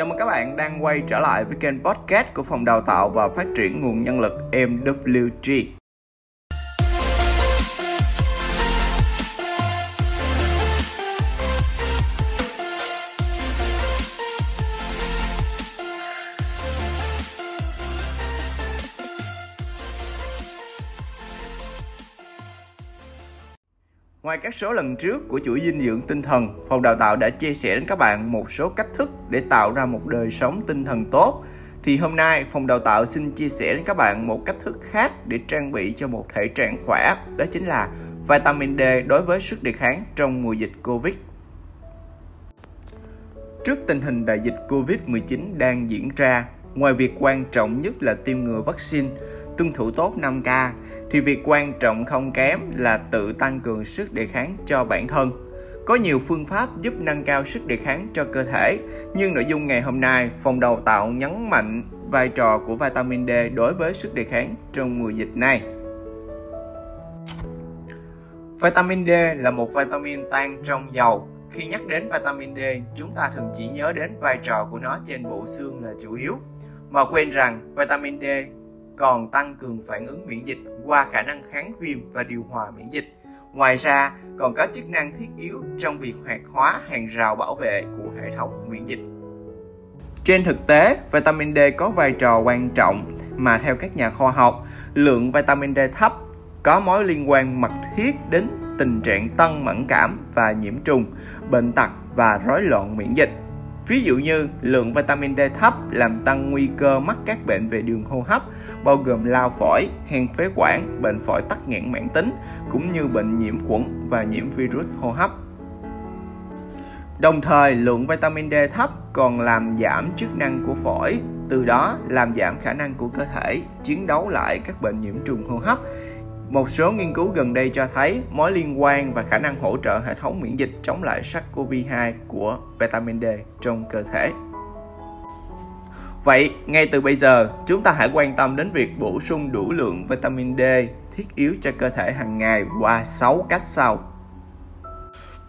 chào mừng các bạn đang quay trở lại với kênh podcast của phòng đào tạo và phát triển nguồn nhân lực MWG. Ngoài các số lần trước của chuỗi dinh dưỡng tinh thần, phòng đào tạo đã chia sẻ đến các bạn một số cách thức để tạo ra một đời sống tinh thần tốt. Thì hôm nay phòng đào tạo xin chia sẻ đến các bạn một cách thức khác để trang bị cho một thể trạng khỏe, đó chính là vitamin D đối với sức đề kháng trong mùa dịch Covid. Trước tình hình đại dịch Covid-19 đang diễn ra, ngoài việc quan trọng nhất là tiêm ngừa vaccine, tuân thủ tốt 5K thì việc quan trọng không kém là tự tăng cường sức đề kháng cho bản thân. Có nhiều phương pháp giúp nâng cao sức đề kháng cho cơ thể, nhưng nội dung ngày hôm nay, phòng đào tạo nhấn mạnh vai trò của vitamin D đối với sức đề kháng trong mùa dịch này. Vitamin D là một vitamin tan trong dầu. Khi nhắc đến vitamin D, chúng ta thường chỉ nhớ đến vai trò của nó trên bộ xương là chủ yếu, mà quên rằng vitamin D còn tăng cường phản ứng miễn dịch qua khả năng kháng viêm và điều hòa miễn dịch. Ngoài ra, còn có chức năng thiết yếu trong việc hoạt hóa hàng rào bảo vệ của hệ thống miễn dịch. Trên thực tế, vitamin D có vai trò quan trọng mà theo các nhà khoa học, lượng vitamin D thấp có mối liên quan mật thiết đến tình trạng tăng mẫn cảm và nhiễm trùng, bệnh tật và rối loạn miễn dịch. Ví dụ như lượng vitamin D thấp làm tăng nguy cơ mắc các bệnh về đường hô hấp, bao gồm lao phổi, hen phế quản, bệnh phổi tắc nghẽn mãn tính, cũng như bệnh nhiễm khuẩn và nhiễm virus hô hấp. Đồng thời, lượng vitamin D thấp còn làm giảm chức năng của phổi, từ đó làm giảm khả năng của cơ thể chiến đấu lại các bệnh nhiễm trùng hô hấp một số nghiên cứu gần đây cho thấy mối liên quan và khả năng hỗ trợ hệ thống miễn dịch chống lại SARS-CoV-2 của vitamin D trong cơ thể. Vậy, ngay từ bây giờ, chúng ta hãy quan tâm đến việc bổ sung đủ lượng vitamin D thiết yếu cho cơ thể hàng ngày qua 6 cách sau.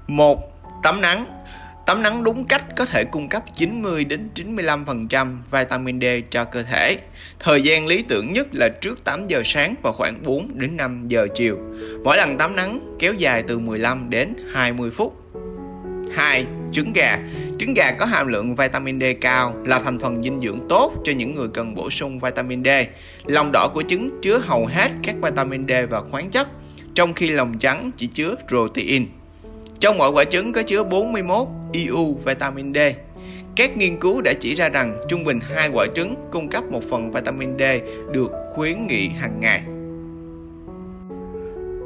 1. Tắm nắng Tắm nắng đúng cách có thể cung cấp 90 đến 95% vitamin D cho cơ thể. Thời gian lý tưởng nhất là trước 8 giờ sáng và khoảng 4 đến 5 giờ chiều. Mỗi lần tắm nắng kéo dài từ 15 đến 20 phút. 2. Trứng gà Trứng gà có hàm lượng vitamin D cao là thành phần dinh dưỡng tốt cho những người cần bổ sung vitamin D. Lòng đỏ của trứng chứa hầu hết các vitamin D và khoáng chất, trong khi lòng trắng chỉ chứa protein. Trong mỗi quả trứng có chứa 41 IU vitamin D. Các nghiên cứu đã chỉ ra rằng trung bình hai quả trứng cung cấp một phần vitamin D được khuyến nghị hàng ngày.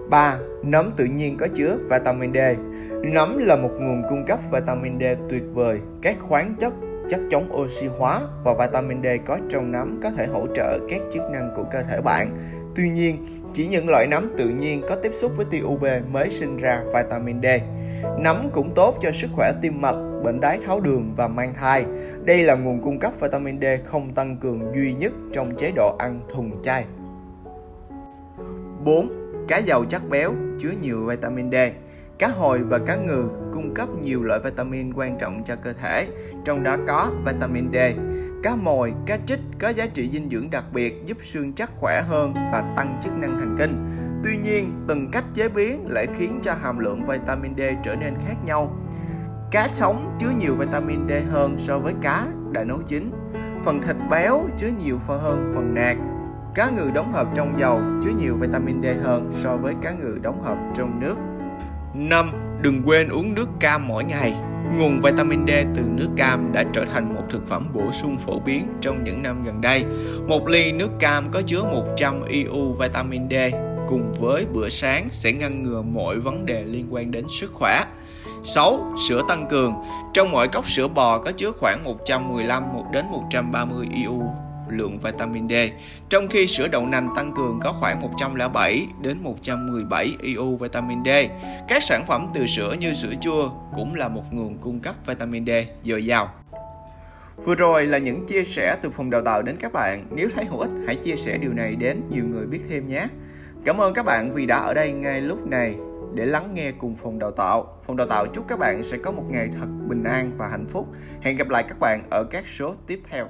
3. Nấm tự nhiên có chứa vitamin D. Nấm là một nguồn cung cấp vitamin D tuyệt vời. Các khoáng chất, chất chống oxy hóa và vitamin D có trong nấm có thể hỗ trợ các chức năng của cơ thể bạn. Tuy nhiên, chỉ những loại nấm tự nhiên có tiếp xúc với tia UV mới sinh ra vitamin D. Nấm cũng tốt cho sức khỏe tim mạch, bệnh đái tháo đường và mang thai. Đây là nguồn cung cấp vitamin D không tăng cường duy nhất trong chế độ ăn thuần chay. 4. Cá giàu chất béo chứa nhiều vitamin D. Cá hồi và cá ngừ cung cấp nhiều loại vitamin quan trọng cho cơ thể, trong đó có vitamin D. Cá mồi, cá trích có giá trị dinh dưỡng đặc biệt giúp xương chắc khỏe hơn và tăng chức năng thần kinh. Tuy nhiên, từng cách chế biến lại khiến cho hàm lượng vitamin D trở nên khác nhau. Cá sống chứa nhiều vitamin D hơn so với cá đã nấu chín. Phần thịt béo chứa nhiều hơn phần nạc. Cá ngừ đóng hộp trong dầu chứa nhiều vitamin D hơn so với cá ngừ đóng hộp trong nước. 5. Đừng quên uống nước cam mỗi ngày. Nguồn vitamin D từ nước cam đã trở thành một thực phẩm bổ sung phổ biến trong những năm gần đây. Một ly nước cam có chứa 100 IU vitamin D cùng với bữa sáng sẽ ngăn ngừa mọi vấn đề liên quan đến sức khỏe. 6. Sữa tăng cường. Trong mỗi cốc sữa bò có chứa khoảng 115 đến 130 IU lượng vitamin D, trong khi sữa đậu nành tăng cường có khoảng 107 đến 117 IU vitamin D. Các sản phẩm từ sữa như sữa chua cũng là một nguồn cung cấp vitamin D dồi dào. Vừa rồi là những chia sẻ từ phòng đào tạo đến các bạn. Nếu thấy hữu ích, hãy chia sẻ điều này đến nhiều người biết thêm nhé. Cảm ơn các bạn vì đã ở đây ngay lúc này để lắng nghe cùng phòng đào tạo. Phòng đào tạo chúc các bạn sẽ có một ngày thật bình an và hạnh phúc. Hẹn gặp lại các bạn ở các số tiếp theo.